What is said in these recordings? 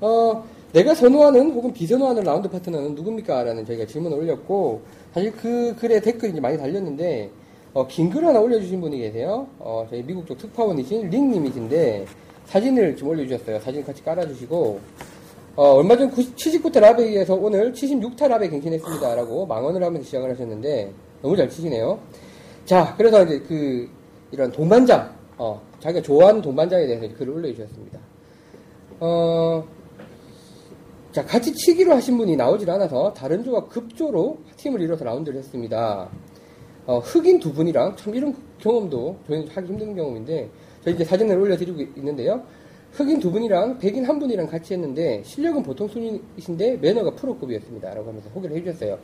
어, 내가 선호하는 혹은 비선호하는 라운드 파트너는 누굽니까? 라는 저희가 질문을 올렸고, 사실 그 글에 댓글이 이제 많이 달렸는데, 어, 긴 글 하나 올려주신 분이 계세요. 어, 저희 미국 쪽 특파원이신 링님이신데, 사진을 좀 올려주셨어요. 사진 같이 깔아주시고, 어, 얼마 전 79타 라베에 의해서 오늘 76타 라베 갱신했습니다. 라고 망언을 하면서 시작을 하셨는데, 너무 잘 치시네요. 자, 그래서 이제 그, 이런 동반장, 어, 자기가 좋아하는 동반장에 대해서 글을 올려주셨습니다. 어, 자, 같이 치기로 하신 분이 나오질 않아서 다른 조가 급조로 팀을 이뤄서 라운드를 했습니다. 어, 흑인 두 분이랑 참 이런 경험도 저희는 하기 힘든 경험인데 저희 이제 사진을 올려드리고 있는데요. 흑인 두 분이랑 백인 한 분이랑 같이 했는데 실력은 보통 순위이신데 매너가 프로급이었습니다. 라고 하면서 소개를 해주셨어요.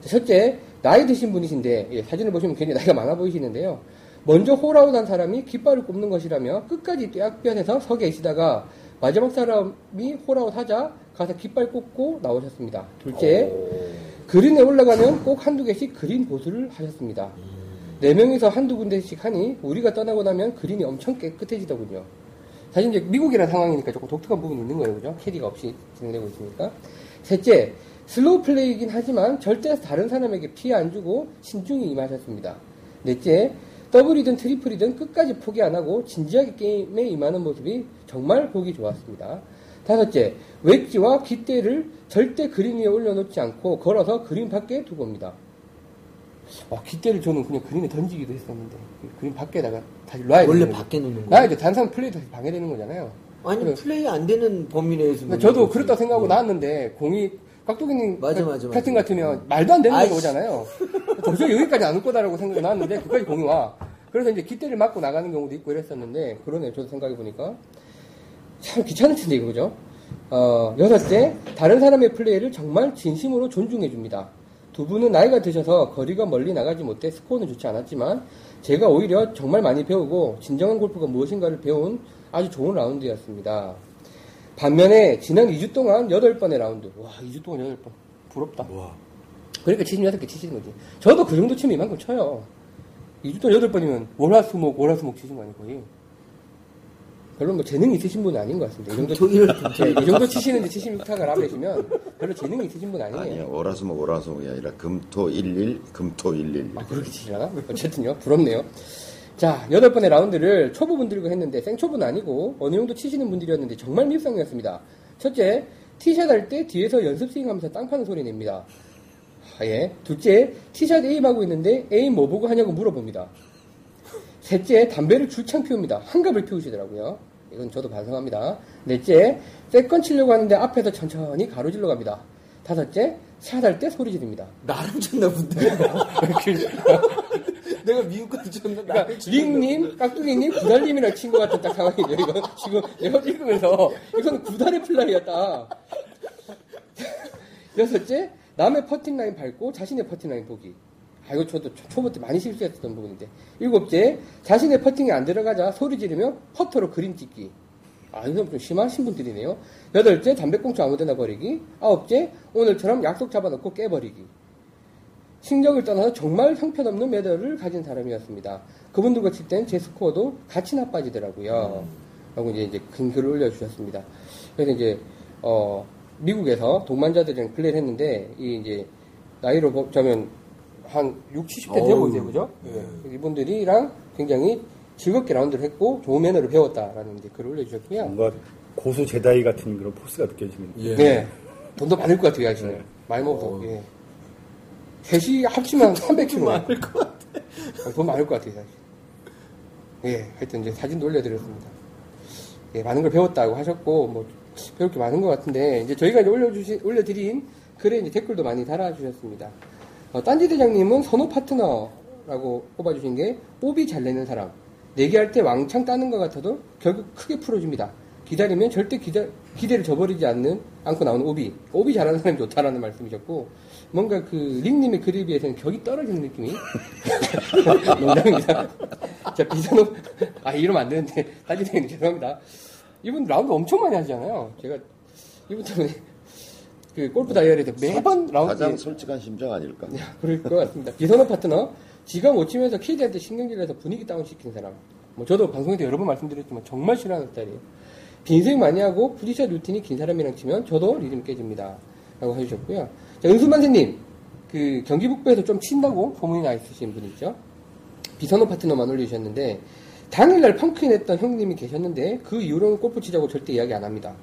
자, 첫째, 나이 드신 분이신데 예, 사진을 보시면 굉장히 나이가 많아 보이시는데요. 먼저 홀아웃한 사람이 깃발을 꼽는 것이라며 끝까지 떼악변해서 서 계시다가 마지막 사람이 홀아웃 하자 가서 깃발 꽂고 나오셨습니다. 둘째, 그린에 올라가면 꼭 한두 개씩 그린 보수를 하셨습니다. 네 명이서 한두 군데씩 하니 우리가 떠나고 나면 그린이 엄청 깨끗해지더군요. 사실 이제 미국이라는 상황이니까 조금 독특한 부분이 있는 거예요. 그죠? 캐디가 없이 진행되고 있으니까. 셋째, slow play이긴 하지만 절대 다른 사람에게 피해 안 주고 신중히 임하셨습니다. 넷째, 더블이든 트리플이든 끝까지 포기 안 하고 진지하게 게임에 임하는 모습이 정말 보기 좋았습니다. 다섯째, 웨지와 깃대를 절대 그림 위에 올려놓지 않고 걸어서 그림 밖에 두고 옵니다. 어, 깃대를 저는 그냥 그림에 던지기도 했었는데 그 그림 밖에다가 다시 놔야 원래. 밖에 놓는 거예요? 돼. 단상 플레이도 다시 방해되는 거잖아요. 아니 그래. 플레이 안 되는 범위 내에서 저도 그렇다. 생각하고 어. 나왔는데 공이 깍두기님 맞아, 맞아, 맞아. 패팅 같으면 말도 안 되는 거 아이씨. 오잖아요. 도저히 여기까지 안 올 거다라고 생각이 나왔는데 그까지 공이 와. 그래서 이제 깃대를 맞고 나가는 경우도 있고 이랬었는데 그러네요. 저도 생각해 보니까 참 귀찮은 텐데 이거 그죠? 어, 여섯째 다른 사람의 플레이를 정말 진심으로 존중해 줍니다. 두 분은 나이가 드셔서 거리가 멀리 나가지 못해 스코어는 좋지 않았지만 제가 오히려 정말 많이 배우고 진정한 골프가 무엇인가를 배운 아주 좋은 라운드였습니다. 반면에 지난 2주 동안 8번의 라운드. 와, 2주 동안 8번. 부럽다. 와. 그러니까 76개 치시는 거지. 저도 그 정도 치면 이만큼 쳐요. 2주 동안 8번이면 월화수목, 월화수목 치신 거 아니에요, 거의. 별로 뭐 재능이 있으신 분은 아닌 것 같습니다. 이 정도, 토일 예, 이 정도 치시는데 76타가 라면이시면 별로 재능이 있으신 분 아니에요. 아니요, 월화수목, 월화수목이 아니라 금토 11, 금토 11. 아, 그렇게 치시려나? 어쨌든요. 부럽네요. 자, 여덟 번의 라운드를 초보 분들과 했는데, 생초보는 아니고, 어느 정도 치시는 분들이었는데, 정말 밀성이었습니다. 첫째, 티샷 할 때 뒤에서 연습 스윙 하면서 땅 파는 소리 냅니다. 아, 예. 둘째, 티샷 aim 하고 있는데, aim 뭐 보고 하냐고 물어봅니다. 셋째, 담배를 줄창 피웁니다. 한갑을 피우시더라고요. 이건 저도 반성합니다. 넷째, second 치려고 하는데 앞에서 천천히 가로질러 갑니다. 다섯째, 샷할 때 소리 지릅니다. 나랑 쳤나 본데. 내가 미국 가서 쳤나? 그러니까 링님, 깍두기님, 구달님이랑 친구 같은 딱 상황이죠. 이거 지금 내가 읽으면서 이건 구달의 플레이였다. 여섯째, 남의 퍼팅 라인 밟고 자신의 퍼팅 라인 보기. 아, 이거 저도 초- 초보 때 많이 실수했던 부분인데. 일곱째, 자신의 퍼팅이 안 들어가자 소리 지르며 퍼터로 그린 찍기. 아, 이건 좀 심하신 분들이네요. 여덟째, 담배꽁초 아무데나 버리기. 아홉째, 오늘처럼 약속 잡아놓고 깨버리기. 신경을 떠나서 정말 형편없는 매너를 가진 사람이었습니다. 그분들과 칠 땐 제 스코어도 같이 나빠지더라고요. 라고 이제, 이제 큰 글을 올려주셨습니다. 그래서 이제, 어, 미국에서 동반자들이랑 플레이를 했는데, 이 이제, 나이로 보자면 한 6, 70대 돼 어우, 보이세요, 그죠? 예. 이분들이랑 굉장히 즐겁게 라운드를 했고, 좋은 매너를 배웠다라는 이제 글을 올려주셨고요. 뭔가 고수 제다이 같은 그런 포스가 느껴지는. 예. 네. 돈도 많을 것 같아요, 아저씨는. 네. 많이 먹어서. 어. 예. 셋이 합치면 300kg. 많을 것 같아. 돈 많을 것 같아요, 사실. 예, 하여튼 이제 사진도 올려드렸습니다. 예, 많은 걸 배웠다고 하셨고, 뭐, 배울 게 많은 것 같은데, 이제 저희가 이제 올려주신, 올려드린 글에 이제 댓글도 많이 달아주셨습니다. 어, 딴지 대장님은 선호 파트너라고 뽑아주신 게, 오비 잘 내는 사람. 내기할 때 왕창 따는 것 같아도 결국 크게 풀어줍니다. 기다리면 절대 기다, 기대를 저버리지 않는, 않고 나오는 오비. 오비 잘하는 사람이 좋다라는 말씀이셨고, 뭔가 그, 링님의 그립에 비해서는 격이 떨어지는 느낌이. 농담입니다. 자, 비선호, 아, 이러면 안 되는데, 따지 대장님 죄송합니다. 이분 라운드 엄청 많이 하잖아요. 제가, 이분 때문에, 그, 골프 다이어리에서 매번 라운드. 가장 솔직한 심정 아닐까? 그럴 것 같습니다. 비선호 파트너, 지가 못 치면서 캐디한테 신경질내서 분위기 다운시키는 사람. 뭐, 저도 방송에서 여러 번 말씀드렸지만, 정말 싫어하는 스타일이에요. 빈스윙 많이 하고 pre-shot routine이 긴 사람이랑 치면 저도 리듬 깨집니다. 라고 해주셨고요. 자, 은수만세님, 그 경기 북부에서 좀 친다고 소문이 나 있으신 분 있죠? 비선호 파트너만 올리셨는데 당일날 펑크인 했던 형님이 계셨는데 그 이후로는 골프 치자고 절대 이야기 안 합니다.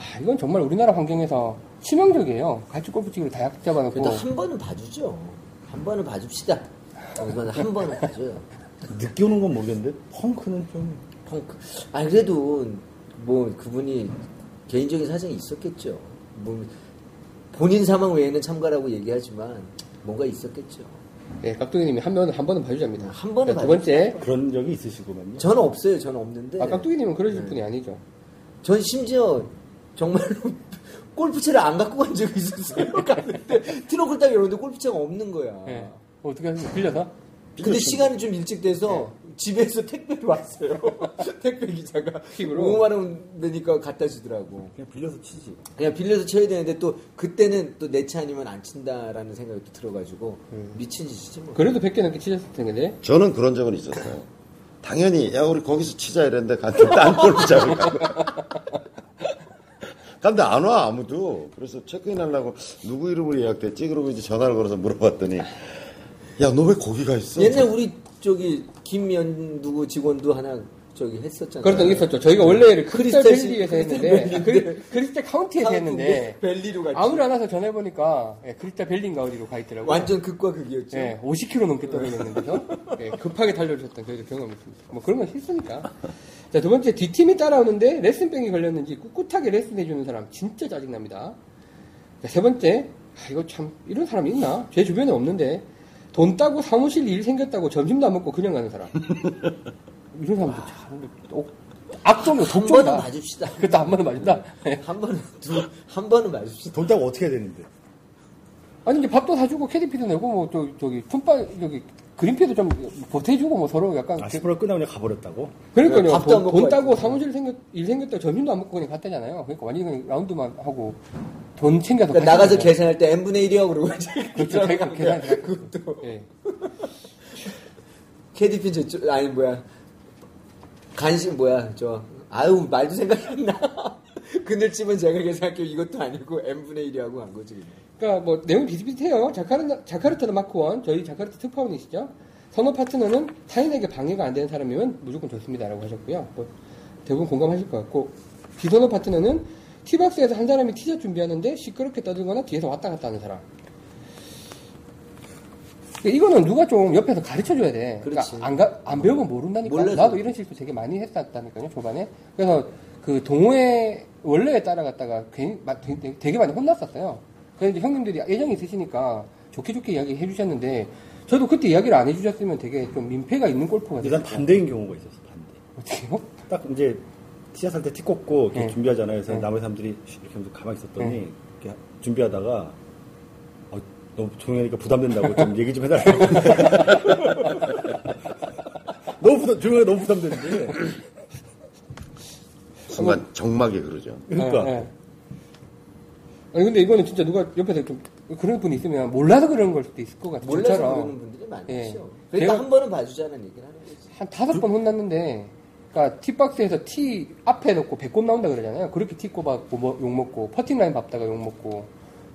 아, 이건 정말 우리나라 환경에서 치명적이에요. 같이 골프 치기를 다약 잡아놓고. 그래도 한 번은 봐주죠. 한 번은 봐줍시다. 이거는 한 번은 봐줘요. 늦게 오는 건 모르겠는데 펑크는 좀 펑크. 아 그래도 뭐 그분이 개인적인 사정이 있었겠죠. 뭐 본인 사망 외에는 참가라고 얘기하지만 뭔가 있었겠죠. 네, 깍두기님이 한 번은 한 번은 봐주자입니다. 한 번은 자, 두 번째, 그런 적이 있으시구만요. 저는 없어요. 저는 없는데. 아, 깍두기님은 그러실 네. 분이 아니죠. 전 심지어 정말로 골프채를 안 갖고 간 적이 있었어요. 갔는데 트렁크를 딱 열었는데 골프채가 없는 거야. 네. 어떻게 하세요? 빌려서? 근데 시간이 좀 일찍 돼서 집에서 택배로 왔어요. 택배 기사가 팁으로? 5만 원 내니까 갖다 주더라고. 그냥 빌려서 치지. 그냥 빌려서 쳐야 되는데 또 그때는 또 내 차 아니면 안 친다라는 생각이 또 들어가지고 미친 짓이지 뭐. 그래도 100개 넘게 치셨을 텐데. 저는 그런 적은 있었어요. 당연히 야 우리 거기서 치자 이랬는데 갔는데 딴 골프장을 간 거야. 근데 안 와 아무도. 그래서 체크인 하려고 누구 이름으로 예약됐지? 그러고 이제 전화를 걸어서 물어봤더니 야 너 왜 거기 가 있어? 옛날 우리 저기 김연 누구 직원도 하나 저기 했었잖아요. 그런 적 있었죠. 저희가 원래 크리스탈 밸리에서 시- 했는데, 크리스탈 아, 크리, 크리스탈 카운티에서 했는데, 벨리로 갔지. 아무리 안 와서 전화해보니까, 예, 크리스탈 밸리인가 어디로 가 있더라고요. 완전 극과 극이었죠. 예, 50km 넘게 떨어지는 데서 예, 급하게 달려주셨던 저희도 경험이 있습니다. 뭐 그런 건 실수니까. 자, 두 번째, 뒷팀이 따라오는데 레슨병이 걸렸는지 꿋꿋하게 레슨해 주는 사람 진짜 짜증납니다. 자, 세 번째, 아, 이거 참, 이런 사람 있나? 제 주변에 없는데, 돈 따고 사무실 일 생겼다고 점심도 안 먹고 그냥 가는 사람. 이런 사람들 참, 또 악종이요, 한 번은 독종이다. 봐줍시다. 그것도 한 번은 맞다. 예. 한 번은 두, 한 번은 봐줍시다. 돈 따고 어떻게 해야 되는데? 아니 이제 밥도 사주고 캐디피도 내고 뭐 저기 저기 툰바 저기 그린피도 좀 보태주고 뭐 서로 약간 아, 그- 스포를 끝나고 그냥 가버렸다고? 그러니까요 네, 밥도 돈, 돈 따고. 사무실 생겼 일 생겼다 점심도 안 먹고 그냥 갔다잖아요 그러니까 완전히 그냥 라운드만 하고 돈 챙겨서 그러니까 나가서 가시는 계산할 때 n분의 1이요 그러고 이제 그렇죠 제가 계산 그것도. 예. 캐디핀 저쪽 아니 뭐야 간식 뭐야? 저 아유 말도 생각이 안 나. 그늘집은 제가 계산할게요. 이것도 아니고 n분의 1이 하고 간 거지. 그러니까 뭐 내용 비슷비슷해요. 자카르 자카르타는 마크원 저희 자카르타 특파원이시죠? 선호 파트너는 타인에게 방해가 안 되는 사람이면 무조건 좋습니다라고 하셨고요. 뭐 대부분 공감하실 것 같고. 비선호 파트너는 티박스에서 한 사람이 티샷 준비하는데 시끄럽게 떠들거나 뒤에서 왔다 갔다 하는 사람 이거는 누가 좀 옆에서 가르쳐 줘야 돼. 그러니까 그렇지. 안, 가- 안 배우면 모른다니까. 몰라서. 나도 이런 실수 되게 많이 했었다니까요, 초반에. 그래서 그 동호회 원래에 따라갔다가 괜히 마- 되게, 되게 많이 혼났었어요. 그래서 이제 형님들이 애정이 있으시니까 좋게 좋게 이야기 해주셨는데 저도 그때 이야기를 안 해주셨으면 되게 좀 민폐가 있는 골프가 됐어요. 반대인 경우가 있었어, 반대. 어떻게요? 딱 이제 티샷 할때티 꽂고 이렇게 네. 준비하잖아요. 그래서 네. 나머지 사람들이 이렇게 하면서 가만히 있었더니 네. 이렇게 준비하다가 어, 너무 조용히 하니까 부담된다고 좀 얘기 좀 해달라고. 너무 부담, 조용히 너무 부담되는데. 순간 정막이 그러죠. 그러니까. 예, 예. 아니 근데 이거는 진짜 누가 옆에서 좀 그런 분이 있으면 몰라서 그런 걸 수도 있을 것 같아요. 몰라서 저처럼. 그러는 분들이 많죠. 예. 그러니까 제가- 한 번은 봐주자는 얘기를 하는 거지. 한 다섯 번 혼났는데, 그러니까 티박스에서 티 앞에 놓고 배꼽 나온다 그러잖아요. 그렇게 티 꼽았다고 뭐, 욕 먹고 퍼팅 라인 밟다가 욕 먹고, 그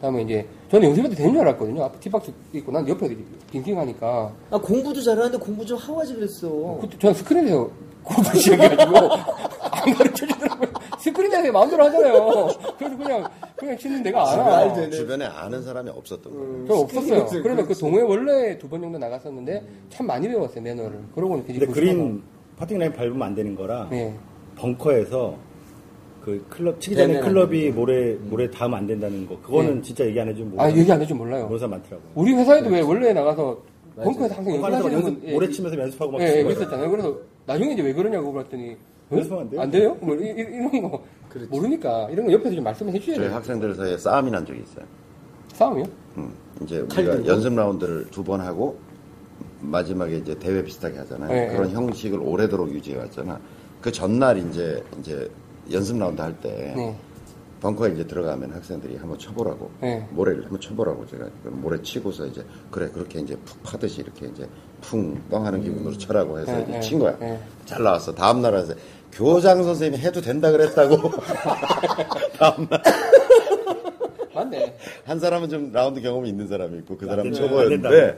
다음에 이제 저는 연습해도 되는 줄 알았거든요. 앞에 티박스 있고 난 옆에 빙빙하니까. 아 공부도 잘하는데 공부 좀 하고 하지 그랬어. 그때 저는 스크린에서 골프 시작해가지고 안 가르쳐 주더라고요. 스크린에서 마음대로 하잖아요. 그래서 그냥 그냥 치는 데가 안 와. 되네. 주변에 아는 사람이 없었던 거예요. 저 없었어요. 그래서 그. 동호회 원래 두 번 정도 나갔었는데 참 많이 배웠어요 매너를. 그러고는 근데 그린 파팅 라인 밟으면 안 되는 거라 네. 벙커에서 그 클럽 치기 전에 클럽이 모래 모래 닿으면 안 된다는 거 그거는 네. 진짜 얘기 안 해주면 아 모르는 얘기 안 해줄 몰라요. 모르는 사람 많더라고요. 우리 회사에도 왜 원래 나가서. 벙커에서 항상 연습하시는 연습, 분, 예, 모래 치면서 연습하고 막 예, 예, 그랬었잖아요. 그래서 나중에 이제 왜 그러냐고 물었더니 어? 연습하면 안 돼요? 안 돼요? 뭐 이, 런 거 그렇지. 모르니까 이런 거 옆에서 좀 말씀을 해주셔야 저희 돼요. 학생들 사이에 싸움이 난 적이 있어요. 싸움이요? 음, 이제 칼 우리가? 연습 라운드를 두 번 하고 마지막에 이제 대회 비슷하게 하잖아요. 네, 그런 네. 형식을 오래도록 유지해 왔잖아. 그 전날 이제 이제 연습 라운드 할때 네. 벙커에 이제 들어가면 학생들이 한번 쳐보라고 네. 모래를 한번 쳐보라고 제가 모래 치고서 이제 그래 그렇게 이제 푹 파듯이 이렇게 이제 풍덩 하는 기분으로 쳐라고 해서 네, 이제 네, 친 거야. 네. 잘 나왔어. 다음 날 와서 교장 선생님이 해도 된다 그랬다고. 다음 날. 맞네. 한 사람은 좀 라운드 경험이 있는 사람이 있고 그 사람은 초보였는데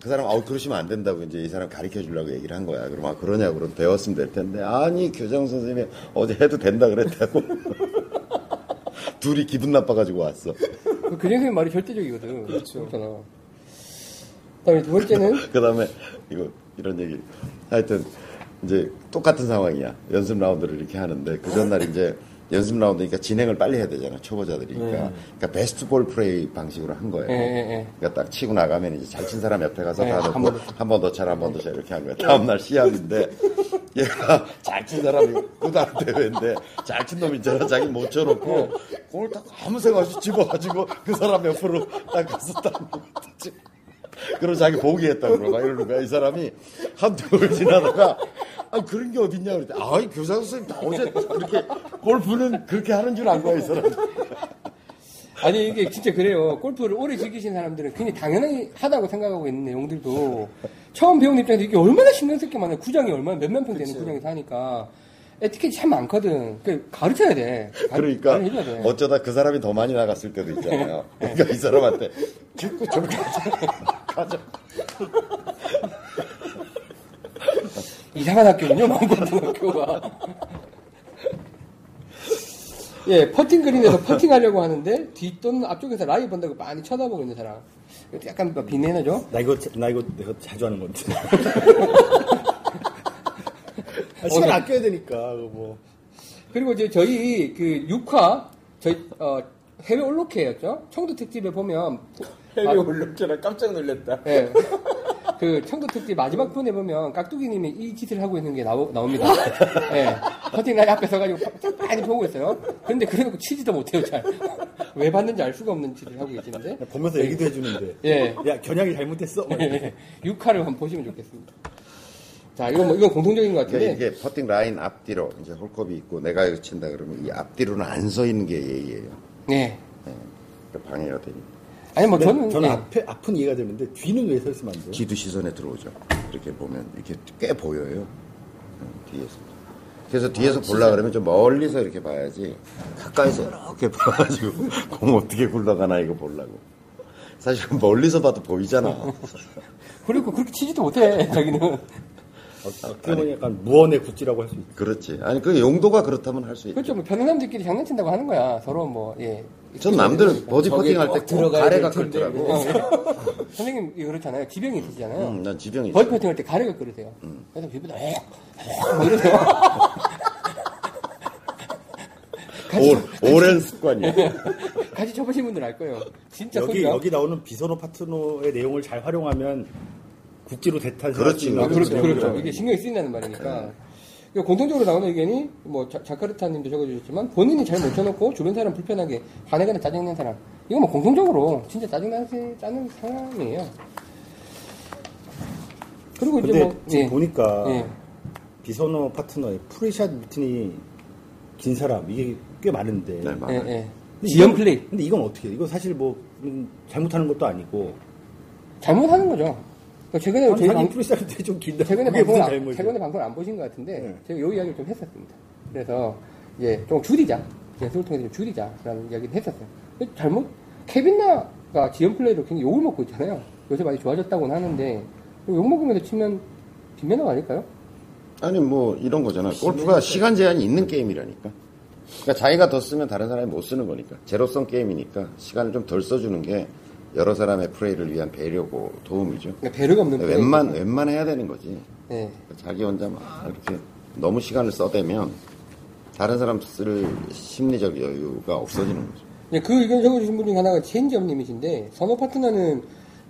그 사람 아우 그러시면 안 된다고 이제 이 사람 가르쳐 주려고 얘기를 한 거야. 그럼 아 그러냐고 그럼 배웠으면 될 텐데 아니 교장 선생님이 어제 해도 된다 그랬다고. 둘이 기분 나빠가지고 왔어. 그 교장선생님 말이 절대적이거든. 그렇죠. 그렇잖아. 그다음에 두 번째는 그 다음에 이거 이런 얘기 하여튼 이제 똑같은 상황이야 연습 라운드를 이렇게 하는데 그 전날 이제 연습 라운드니까 진행을 빨리 해야 되잖아 초보자들이니까. 그러니까 베스트 볼 플레이 방식으로 한 거예요. 예, 예, 예. 그러니까 딱 치고 나가면 이제 잘 친 사람 옆에 가서 예, 다 더. 한번더 차라 한번더 차라 이렇게 한 거야 다음날 시합인데 얘가 잘 친 사람이 구단 대회인데 잘 친 놈 있잖아. 자기 못 쳐놓고 공을 딱 아무 생각 없이 집어가지고 그 사람 옆으로 딱 가서 딱 놓고 그럼 자기 포기했다고 그러고 막 이러는 거야. 이 사람이 한두 번 지나다가 아 그런 게 어딨냐 그랬더니 아이 교장 선생님 다 어제 그렇게 골프는 그렇게 하는 줄 안 거야 이 사람. 아니 이게 진짜 그래요. 골프를 오래 즐기신 사람들은 굉장히 당연히 하다고 생각하고 있는 내용들도 처음 배운 입장에서 이게 얼마나 신경 쓸 게 많아요. 구장이 얼마나 몇만 평 되는 구장에서 하니까 에티켓이 참 많거든. 그 가르쳐야 돼. 가르- 그러니까 돼. 어쩌다 그 사람이 더 많이 나갔을 때도 있잖아요. 그러니까 이 사람한테 죽고 저렇게 가자. 이상한 학교군요, 망고등학교가. 예, 퍼팅 그린에서 퍼팅 하려고 하는데 뒷 또는 앞쪽에서 라이 본다고 많이 쳐다보고 있는 사람. 약간 뭐 비매너죠? 나 이거 나 이거 내가 자주 하는 건데. 아, 시간 어, 아껴야 되니까 그거 뭐. 그리고 이제 저희 그 6화 저희 어, 해외 올로케였죠. 청도 특집에 보면 해외 아, 올렸잖아. 깜짝 놀랐다. 예. 그 청도 특집 마지막 편에 보면 깍두기님이 이 짓을 하고 있는 게 나오, 나옵니다. 예. 퍼팅 라인 앞에 서가지고 많이 보고 있어요. 근데 그래놓고 치지도 못해요, 잘. 왜 봤는지 알 수가 없는 짓을 하고 계시는데. 보면서 얘기도 해주는데. 예. 야 견학이 잘못했어. 막 이러면서. 6화를 한번 보시면 좋겠습니다. 자, 이건 뭐, 이건 공통적인 것 그러니까 같은데. 이게 퍼팅 라인 앞뒤로 이제 홀컵이 있고 내가 이거 친다 그러면 이 앞뒤로는 안 서 있는 게 예의예요. 네. 그러니까 방해가 되니까. 아니, 뭐, 저는. 저는 예. 앞에 앞은 이해가 되는데 뒤는 왜 서 있으면 안 돼요? 기도 시선에 들어오죠. 이렇게 보면 이렇게 꽤 보여요. 응, 뒤에서. 그래서 뒤에서 보려 그러면 좀 멀리서 이렇게 봐야지 가까이서 이렇게 봐가지고 공 어떻게 굴러가나 이거 보려고. 사실 멀리서 봐도 보이잖아. 그리고 그렇게 치지도 못해, 자기는. 어떻게 보면 약간 무언의 구찌라고 할 수 있죠. 그렇지. 아니 그 용도가 그렇다면 할 수 있죠. 그렇죠. 뭐, 편한 사람들끼리 장난친다고 하는 거야. 서로 뭐, 예. 전 남들 버디 저게 퍼팅 할 때 꼭 들어가야 가래가. 끓더라고. 어, 예. 선생님, 그렇잖아요. 지병이 있으시잖아요. 응, 난 지병이 있어. 버디 퍼팅 할 때 가래가 끓으세요. 그래서 기분이 에, 에, 뭐 이러세요. 오, 오랜 습관이야. 같이 쳐보신 분들 알 거예요. 진짜 여기 소리가. 여기 나오는 비선호 파트너의 내용을 잘 활용하면 국지로 대탄 그렇지. 아, 그렇죠, 그렇죠. 거예요. 이게 신경이 쓰인다는 말이니까. 그러니까 공통적으로 나오는 의견이, 뭐, 자, 자카르타님도 적어주셨지만, 본인이 잘 못 쳐놓고, 주변 사람 불편하게, 화내거나 짜증내는 사람. 이거 뭐, 공통적으로, 진짜 짜증나지, 짜는 사람이에요. 그리고 이제 근데 뭐, 지금 예. 보니까 예. 비선호 파트너의 pre-shot routine이 긴 사람 이게 꽤 많은데. 네, 예, 맞아요. 예. 근데 지연 플레이. 근데 이건 어떻게? 해? 이거 사실 뭐 음, 잘못하는 것도 아니고. 잘못하는 거죠. 그러니까 최근에 아니, 저희 방, pre-shot routine이 좀 긴다. 최근에 방송을, 무슨 안? 최근에 방송을 안 보신 것 같은데, 네. 제가 요 이야기를 좀 했었습니다. 그래서, 이제 좀 줄이자. 연습을 통해서 좀 줄이자라는 이야기를 했었어요. 잘못, 케빈나가 지연 플레이로 굉장히 욕을 먹고 있잖아요. 요새 많이 좋아졌다고는 하는데, 욕 먹으면서 치면 뒷면허가 아닐까요? 아니 뭐 이런 거잖아. 골프가 시간 제한이 있는 게임이라니까. 그러니까 자기가 더 쓰면 다른 사람이 못 쓰는 거니까. 제로성 게임이니까 시간을 좀 덜 써주는 게 여러 사람의 플레이를 위한 배려고 도움이죠. 그러니까 배려가 없는 플레이. 웬만 웬만해야 되는 거지. 네. 자기 혼자 막 이렇게 너무 시간을 써대면 다른 사람 쓸 심리적 여유가 없어지는 거죠. 예, 그 의견 적어주신 분 중에 하나가 체인지업님이신데 선호 파트너는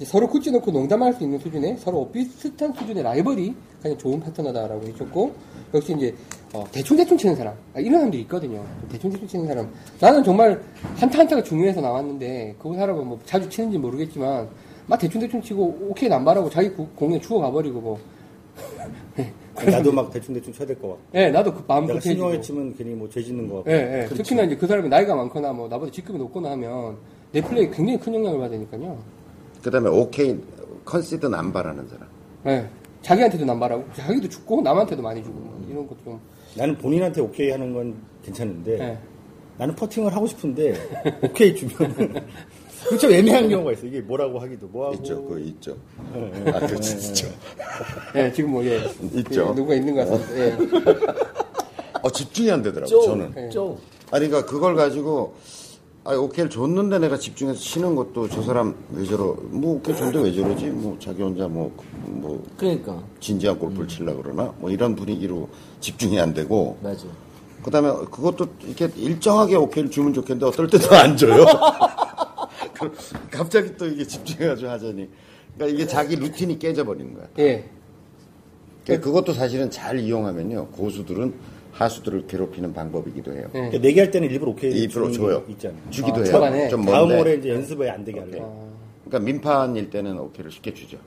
서로 굳지 놓고 농담할 수 있는 수준의 서로 비슷한 수준의 라이벌이 가장 좋은 파트너다라고 해줬고 역시 이제 어, 대충 대충 치는 사람 아, 이런 사람들이 있거든요 대충 대충 치는 사람 나는 정말 한타 한타가 중요해서 나왔는데 그 사람은 뭐 자주 치는지 모르겠지만 막 대충 대충 치고 오케이 남발하고 자기 구- 공에 주워 가버리고 뭐 나도 막 대충 대충 쳐야 될 것 같고. 예, 나도 그 마음 급해지고 신경을 치면 괜히 뭐 죄 짓는 것 같고. 예, 예. 특히나 이제 그 사람이 나이가 많거나 뭐 나보다 직급이 높거나 하면 내 플레이에 굉장히 큰 영향을 받으니까요. 그다음에 오케이 concede 남발하는 사람. 예. 자기한테도 남발하고 자기도 주고 남한테도 많이 주고 뭐 이런 것도 좀 나는 본인한테 오케이 하는 건 괜찮은데 예. 나는 퍼팅을 하고 싶은데 오케이 주면 좀 애매한 경우가 있어. 이게 뭐라고 하기도 뭐하고 있죠, 그거 있죠. 예, 예. 아, 그렇지, 있죠. 예, 지금 뭐 예. 있죠. 예, 누가 있는 것 같습니다. 예. 어, 집중이 안 되더라고, 저는. 네. 좀. 아니, 그러니까 그걸 가지고, 아, 오케이를 줬는데 내가 집중해서 치는 것도 저 사람 왜 저러, 뭐, 오케이 줬는데 왜 저러지? 뭐, 자기 혼자 뭐, 뭐, 그러니까 진지한 골프를 치려고 그러나? 뭐, 이런 분위기로 집중이 안 되고, 맞아. 그 다음에 그것도 이렇게 일정하게 오케이를 주면 좋겠는데 어떨 때도 안 줘요. 그럼 갑자기 또 이게 집중해가지고 하자니. 그러니까 이게 자기 루틴이 깨져버리는 거야. 예. 그러니까 그것도 사실은 잘 이용하면요. 고수들은 하수들을 괴롭히는 방법이기도 해요. 예. 그러니까 내기할 때는 일부러 오케이 일부러 줘요. 게 있잖아. 주기도 아, 해요. 초반에? 좀 다음 먼데. 월에 이제 연습을 안 되게 하려고. 그러니까 민판일 때는 오케이를 쉽게 주죠.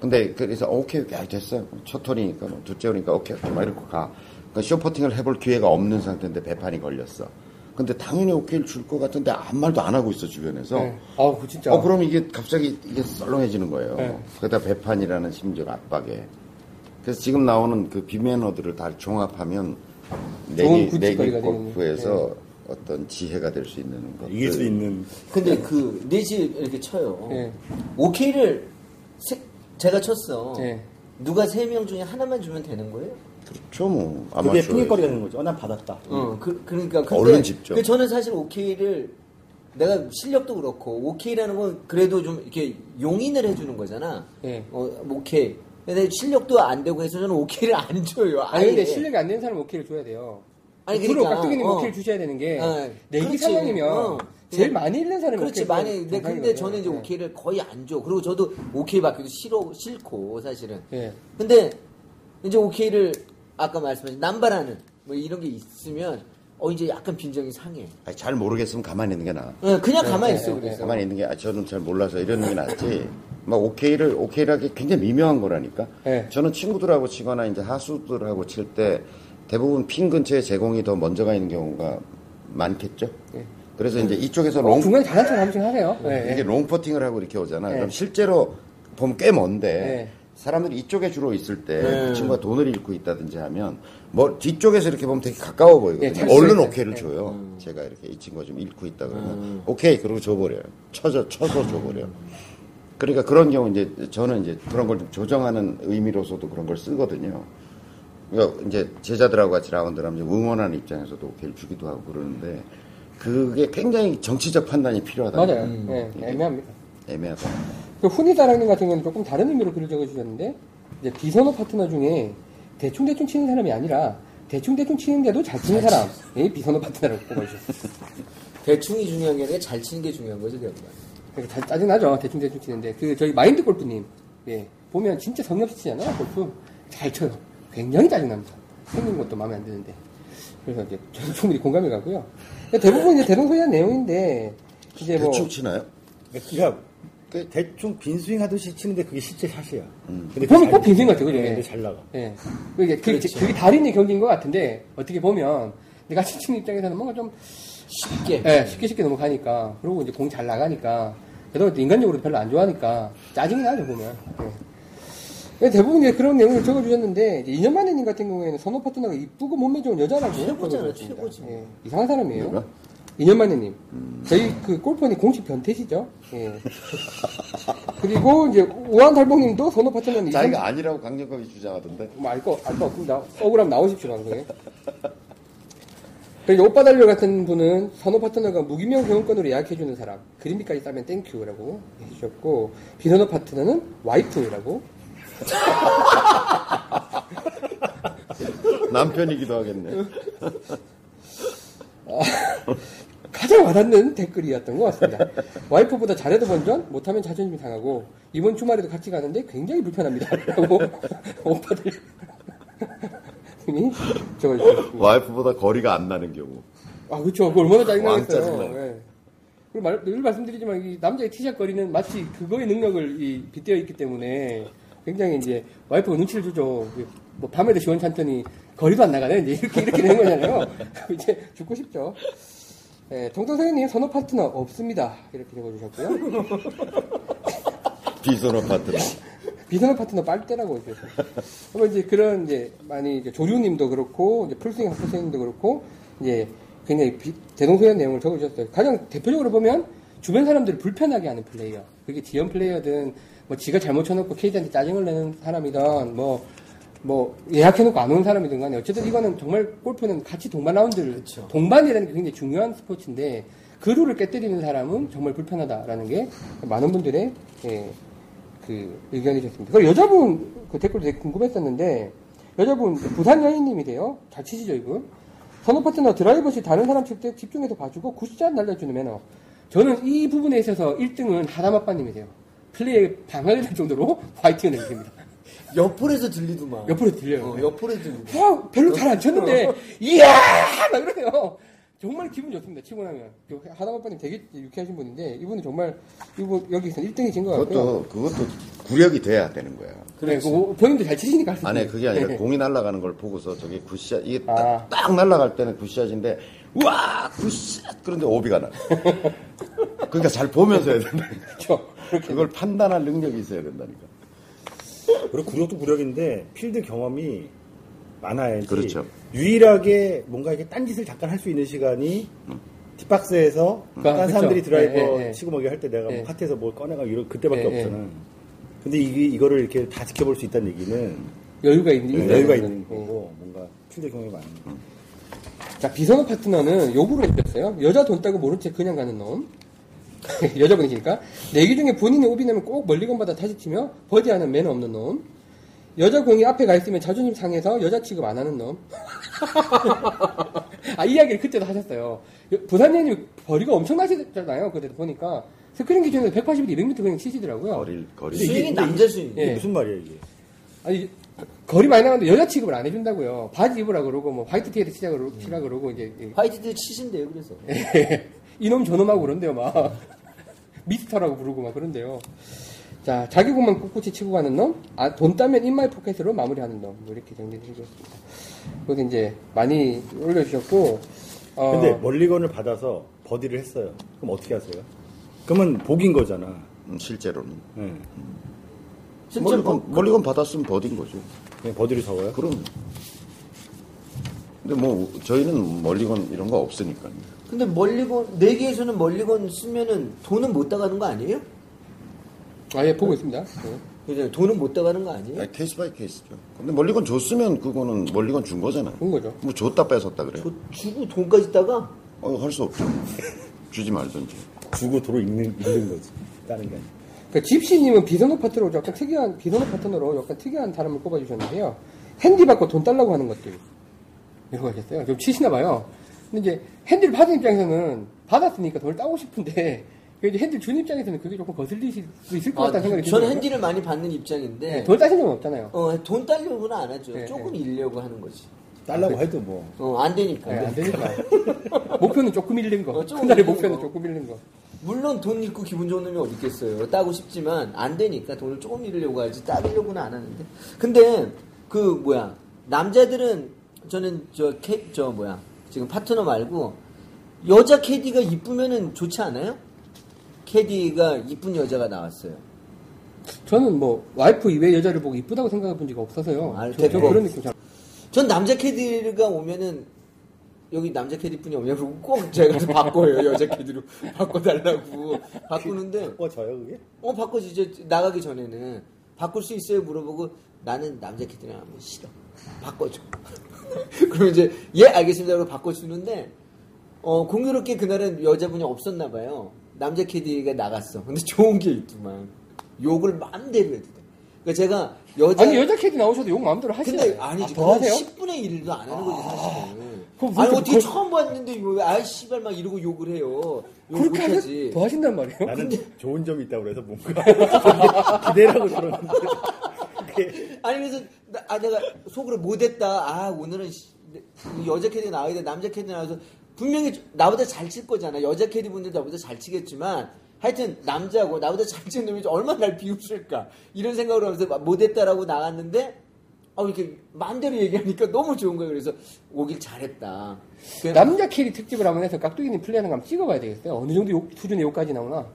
근데 그래서 오케이, 오케이, 아, 됐어. 첫 홀이니까, 뭐 둘째 홀이니까 오케이, 오케이, 막 이렇게 가. 그러니까 쇼퍼팅을 해볼 기회가 없는 상태인데 배판이 걸렸어. 근데 당연히 오케이를 줄 것 같은데 아무 말도 안 하고 있어, 주변에서. 예. 아, 그 진짜. 어, 그럼 이게 갑자기 이게 썰렁해지는 거예요. 네. 그러다 배판이라는 심적 압박에. 그래서 지금 나오는 그 비매너들을 다 종합하면 좋은 내기, 내기 골프에서 어떤 지혜가 될 수 있는 것. 이길 수 있는 근데 그 네지 이렇게 쳐요. 예. 오케이를 세- 제가 쳤어. 예. 누가 세 명 중에 하나만 주면 되는 거예요? 그렇죠, 뭐. 그게. 핑계거리가 되는 거죠. 어, 난 받았다. 어, 그, 그러니까. 근데 얼른 집죠. 그 저는 사실 오케이를 내가 실력도 그렇고, 오케이라는 건 그래도 좀 이렇게 용인을 해주는 거잖아. 예. 어, 뭐 오케이. 근데 실력도 안 되고 해서 저는 오케이를 안 줘요. 아니, 아예. 근데 실력이 안 되는 사람은 오케이를 줘야 돼요. 아니, 주로 그러니까, 깍두기님 어. 오케이를 주셔야 되는 게, 어, 내기. 상황이면, 어. 제일 많이 잃는 사람이 그렇지 많이 근데, 근데. 저는 이제 예. 오케이를 거의 안 줘. 그리고 저도 오케이 받기도 싫어 싫고 사실은. 예. 근데 이제 오케이를 아까 말씀하신 남발하는 뭐 이런 게 있으면 어 이제 약간 빈정이 상해. 아니, 잘 모르겠으면 가만히 있는 게 나아. 어, 그냥 가만히 네, 있어 네, 그래서. 가만히 있는 게, 아, 저는 잘 몰라서 이러는 게 낫지. 막 오케이를, 오케이라기 굉장히 미묘한 거라니까. 네. 저는 친구들하고 치거나 이제 하수들하고 칠 때 대부분 핀 근처에 제 공이 더 먼저 가 있는 경우가 많겠죠. 네. 그래서 이제 이쪽에서 어, 롱, 중간에 잘한 척 한번 하세요. 예, 이게 예. 롱 퍼팅을 하고 이렇게 오잖아. 네. 그럼 실제로 보면 꽤 먼데 네. 사람들이 이쪽에 주로 있을 때 네. 그 친구가 돈을 잃고 있다든지 하면 뭐 뒤쪽에서 이렇게 보면 되게 가까워 보이거든요. 네, 잘 얼른. 오케이를 네. 줘요. 제가 이렇게 이 친구가 좀 잃고 있다 그러면 오케이 그러고 줘버려요. 쳐서 쳐서 줘버려요. 그러니까 그런 경우 이제 저는 이제 그런 걸 좀 조정하는 의미로서도 그런 걸 쓰거든요. 그러니까 이제 제자들하고 같이 라운드를 하면 응원하는 입장에서도 오케이를 주기도 하고 그러는데 그게 굉장히 정치적 판단이 필요하다. 맞아요. 예, 애매합니다. 애매하다. 그 훈이사랑님 같은 경우는 조금 다른 의미로 글을 적어주셨는데, 이제 비선호 파트너 중에 대충 대충 치는 사람이 아니라, 대충 대충 치는데도 잘 치는 사람이 비선호 파트너라고 뽑아주셨어요. 대충이 중요한 게 아니라 잘 치는 게 중요한 거죠, 결국. 그러니까 잘 짜증나죠. 대충대충 치는데. 그, 저희 마인드 골프님, 예, 보면 진짜 성의 없이 치잖아요, 골프. 잘 쳐요. 굉장히 짜증납니다. 생긴 것도 마음에 안 드는데. 그래서 이제 저도 충분히 공감해 가고요. 대부분 이제 대동소이한 내용인데, 이제 뭐. 대충 치나요? 그러니까 그- 대충 빈스윙 하듯이 치는데 그게 실제 샷이야. 근데 보면 잘- 꼭 빈스윙 같아, 그죠? 네, 예. 근데 잘 나가. 예. 그게, 그게, 그렇죠. 그게 달인의 경기인 것 같은데, 어떻게 보면, 내가 치는 입장에서는 뭔가 좀, 쉽게. 예, 쉽게 쉽게 넘어가니까, 그리고 이제 공 잘 나가니까, 그래도 인간적으로 별로 안 좋아하니까, 짜증이 나죠, 보면. 예. 대부분 이제 그런 내용을 적어주셨는데, 이제 2년 만에님 같은 경우에는 선호 파트너가 이쁘고 몸매 좋은 여자라고. 최고잖아. 최고지. 예. 이상한 사람이에요. 누가? 2년 만에님. 저희 그 골퍼니 공식 변태시죠? 예. 그리고 이제 우한달봉님도 선호 파트너는 자기가 아니라고 강력하게 주장하던데. 뭐 알 거, 알거 없습니다. 억울하면 나오십시오, 방송에. 그리고 오빠 달려 같은 분은 선호 파트너가 무기명 회원권으로 예약해주는 사람, 그린피까지 싸면 thank you라고 해주셨고, 비선호 파트너는 와이프라고. 남편이기도 하겠네. 가장 와닿는 댓글이었던 것 같습니다. 와이프보다 잘해도 본전, 못하면 자존심이 상하고, 이번 주말에도 같이 가는데 굉장히 불편합니다. 라고 오빠들. 님이 적어주셨습니다. 와이프보다 거리가 안 나는 경우. 아, 그쵸. 그 얼마나 왕 짜증나겠어요. 짜증나요. 예. 그리고 말, 늘 말씀드리지만, 이 남자의 티샷 거리는 마치 그거의 능력을 이, 빗대어 있기 때문에 굉장히 이제 와이프가 눈치를 주죠. 그뭐 밤에도 시원찮더니 거리도 안 나가네. 이제 이렇게, 이렇게 되는 거잖아요. 이제 죽고 싶죠. 예, 동동선생님 선호 파트너 없습니다. 이렇게 적어주셨고요. 비선호 파트너. 비선호 파트너 빨대라고 이제. 그러면 이제 그런 이제 많이 이제 조류님도 그렇고 이제 풀스윙 학부생님도 그렇고 이제 굉장히 비- 대동소이한 내용을 적어주셨어요. 가장 대표적으로 보면 주변 사람들을 불편하게 하는 플레이어. 그게 지연 플레이어든 뭐 지가 잘못 쳐놓고 KD한테 짜증을 내는 사람이든 뭐, 뭐 예약해놓고 안 오는 사람이든 간에 어쨌든 이거는 정말 골프는 같이 동반 라운드를 그렇죠. 동반이라는 게 굉장히 중요한 스포츠인데 그 룰을 깨뜨리는 사람은 정말 불편하다라는 게 많은 분들의 예, 그 의견이셨습니다. 그리고 여자분 그 댓글도 되게 궁금했었는데 여자분 부산 여인님이세요. 잘 치시죠 이분. 선호 파트너 드라이버 시 다른 사람 칠 때 집중해서 봐주고 굿샷 날려주는 매너. 저는 이 부분에 있어서 1등은 하담아빠님이세요. 플레이에 방해가 될 정도로 화이팅을 내주십니다. 옆홀에서 들리더만. 옆홀에 들려요. 어, 옆홀에 들리고. 와, 별로 잘 안 쳤는데, 이야! 막 이러네요. 정말 기분 좋습니다, 치고 나면. 그 하다마빠님 되게 유쾌하신 분인데, 이분은 정말, 이분 여기서 1등이신 것 같고요. 그것도 그것도 구력이 돼야 되는 거야. 그래, 그 본인도 잘 치시니까 있어요. 그게 아니라 네. 공이 날아가는 걸 보고서 저게 good shot 이게 딱, 아. 딱 날아갈 때는 good shot인데 우와 good shot 그런데 오비가 나. 그러니까 잘 보면서 해야 된다. 그렇죠. 그걸 판단할 능력이 있어야 된다니까. 그리고 구력도 구력인데 필드 경험이 많아야지. 그렇죠. 유일하게 뭔가 이렇게 딴짓을 잠깐 할 수 있는 시간이 뒷박스에서 아, 딴 그렇죠. 사람들이 드라이버 네, 네, 네. 치고 먹이 할 때 내가 네. 뭐 카트에서 뭘 꺼내가 이런 그때밖에 네, 네. 없잖아. 근데 이게 이거를 이렇게 다 지켜볼 수 있다는 얘기는 여유가 있는, 여유가 있는 거죠. 거고 뭔가 필드 경험이 많은 거. 자, 비선호 파트너는 욕을 해주셨어요. 여자 돈 따고 모른 채 그냥 가는 놈. 여자분이시니까. 내기 중에 본인이 오비 내면 꼭 멀리건 받아 타지치며 버디하는 매너 없는 놈. 여자 공이 앞에 가 있으면 자존심 상해서 여자 취급 안 하는 놈. 아, 이 이야기를 그때도 하셨어요. 부산님이 거리가 엄청나시잖아요. 그때 보니까. 스크린 기준에서 180에서 200m 그냥 치시더라고요. 거리 거리. 스윙이 남자 스윙. 예. 무슨 말이야 이게? 아니, 거리 많이 나가는데 여자 취급을 안 해준다고요. 바지 입으라 그러고, 뭐, 화이트 티에도 치자 그러고, 치라 그러고, 이제. 화이트도 치신대요, 그래서. 이놈 저놈하고 그런데요, 막. 미스터라고 부르고 막 그런데요. 자, 자기 공만 꿋꿋이 치고 가는 놈, 아, 돈 따면 in my pocket으로 마무리하는 놈. 뭐 이렇게 정리해드리겠습니다. 그것도 이제 많이 올려주셨고, 어, 근데 멀리건을 받아서 버디를 했어요. 그럼 어떻게 하세요? 그러면 복인 거잖아. 음, 실제로는. 예. 실제로 멀리건, 멀리건 받았으면 버딘 거죠. 그냥 버디를 적어요. 그럼. 근데 뭐 저희는 멀리건 이런 거 없으니까. 근데 멀리건, 내기에서는 멀리건 쓰면은 돈은 못 따가는 거 아니에요? 아, 예, 보고 있습니다. 네. 그죠? 돈은 못 따가는 거 아니에요? 아니, case by case죠. 근데 멀리건 줬으면 그거는 멀리건 준 거잖아요. 그런 거죠. 뭐 줬다 뺏었다 그래. 저 주고 돈까지 따가? 어, 할 수 없죠. 주지 말든지. 주고 도로 읽는, 읽는 거지. 다른 게 아니라. 그 집시님은 비선호 파트너로 약간 특이한, 비선호 파트너로 약간 특이한 사람을 꼽아주셨는데요. 핸디 받고 돈 달라고 하는 것들. 이러고 하셨어요. 좀 치시나 봐요. 근데 이제 핸디를 받은 입장에서는 받았으니까 돈을 따고 싶은데, 그 이제 핸디 준 입장에서는 그게 조금 거슬리실 수 있을 것 아, 같다는 생각이 저는 들어요. 핸디를 많이 받는 입장인데, 네, 따신 적은 없잖아요. 어, 돈 따려고는 안 하죠. 네, 조금 네. 잃려고 하는 거지. 딸라고 해도 뭐. 어, 안 되니까. 네, 안 되니까. 목표는 조금 잃는 거. 어, 조금 큰 날의 잃는 목표는 거. 조금 잃는 거. 물론 돈 잃고 기분 좋은 놈이 어디 있겠어요. 따고 싶지만 안 되니까 돈을 조금 잃으려고 하지 따려고는 안 하는데. 근데 그 뭐야 남자들은 저는 저캐저 뭐야 지금 파트너 말고 여자 캐디가 이쁘면은 좋지 않아요? 캐디가 이쁜 여자가 나왔어요. 저는 뭐, 와이프 이외 여자를 보고 이쁘다고 생각해 본 적이 없어서요. 아, 저, 저. 그런 느낌 잘. 전 남자 캐디가 오면은 여기 남자 캐디뿐이 없냐 그러고 꼭 제가 가서 바꿔요 여자 캐디로 바꿔달라고 바꾸는데 어, 저요, 그게? 어 바꿔지 이제 나가기 전에는 바꿀 수 있어요 물어보고 나는 남자 캐디랑 하면 싫어 바꿔줘 그럼 이제 예 알겠습니다 그러고 바꿔주는데 어 공교롭게 그날은 여자분이 없었나 봐요 남자 캐디가 나갔어 근데 좋은 게 있더만 욕을 마음대로 해도 돼 그러니까 제가 여자 아니, 여자 캐디 나오셔도 욕 마음대로 하시나요? 근데 아니지 아, 더 하세요? 10분의 1도 안 하는 거지 사실은 그럼 아니 어떻게 그- 처음 봤는데 왜 아이 씨발 막 이러고 욕을 해요 욕 그렇게 못하지 더 하신단 말이에요? 나는 좋은 점이 있다고 그래서 뭔가 기대라고 들었는데. 그게 아니 그래서 나, 아 내가 속으로 망했다. 아 오늘은 여자 캐디 나와야 돼. 남자 캐디 나와서 분명히 나보다 잘 칠 거잖아. 여자 캐디 분들도 나보다 잘 치겠지만 하여튼 남자고 나보다 잘 치는 놈이 얼마나 날 비웃을까 이런 생각을 하면서 막 망했다라고 나갔는데 아 이렇게 마음대로 얘기하니까 너무 좋은 거예요. 그래서 오길 잘했다. 그- 남자 캐디 특집을 한번 해서 깍두기님 플레이하는 거 한번 찍어봐야 되겠어요. 어느 정도 욕, 수준의 욕까지 나오나?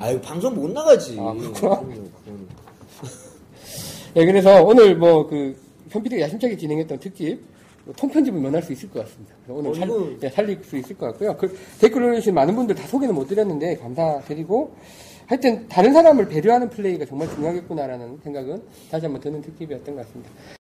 아유 방송 못 나가지. 아, 그렇구나. 예, 그래서 오늘 뭐 그 현피디가 야심차게 진행했던 특집 뭐 통편집을 면할 수 있을 것 같습니다. 오늘 어, 살, 예, 살릴 수 있을 것 같고요. 그 댓글 올려주신 많은 분들 다 소개는 못 드렸는데 감사드리고 하여튼 다른 사람을 배려하는 플레이가 정말 중요하겠구나라는 생각은 다시 한번 드는 특집이었던 것 같습니다.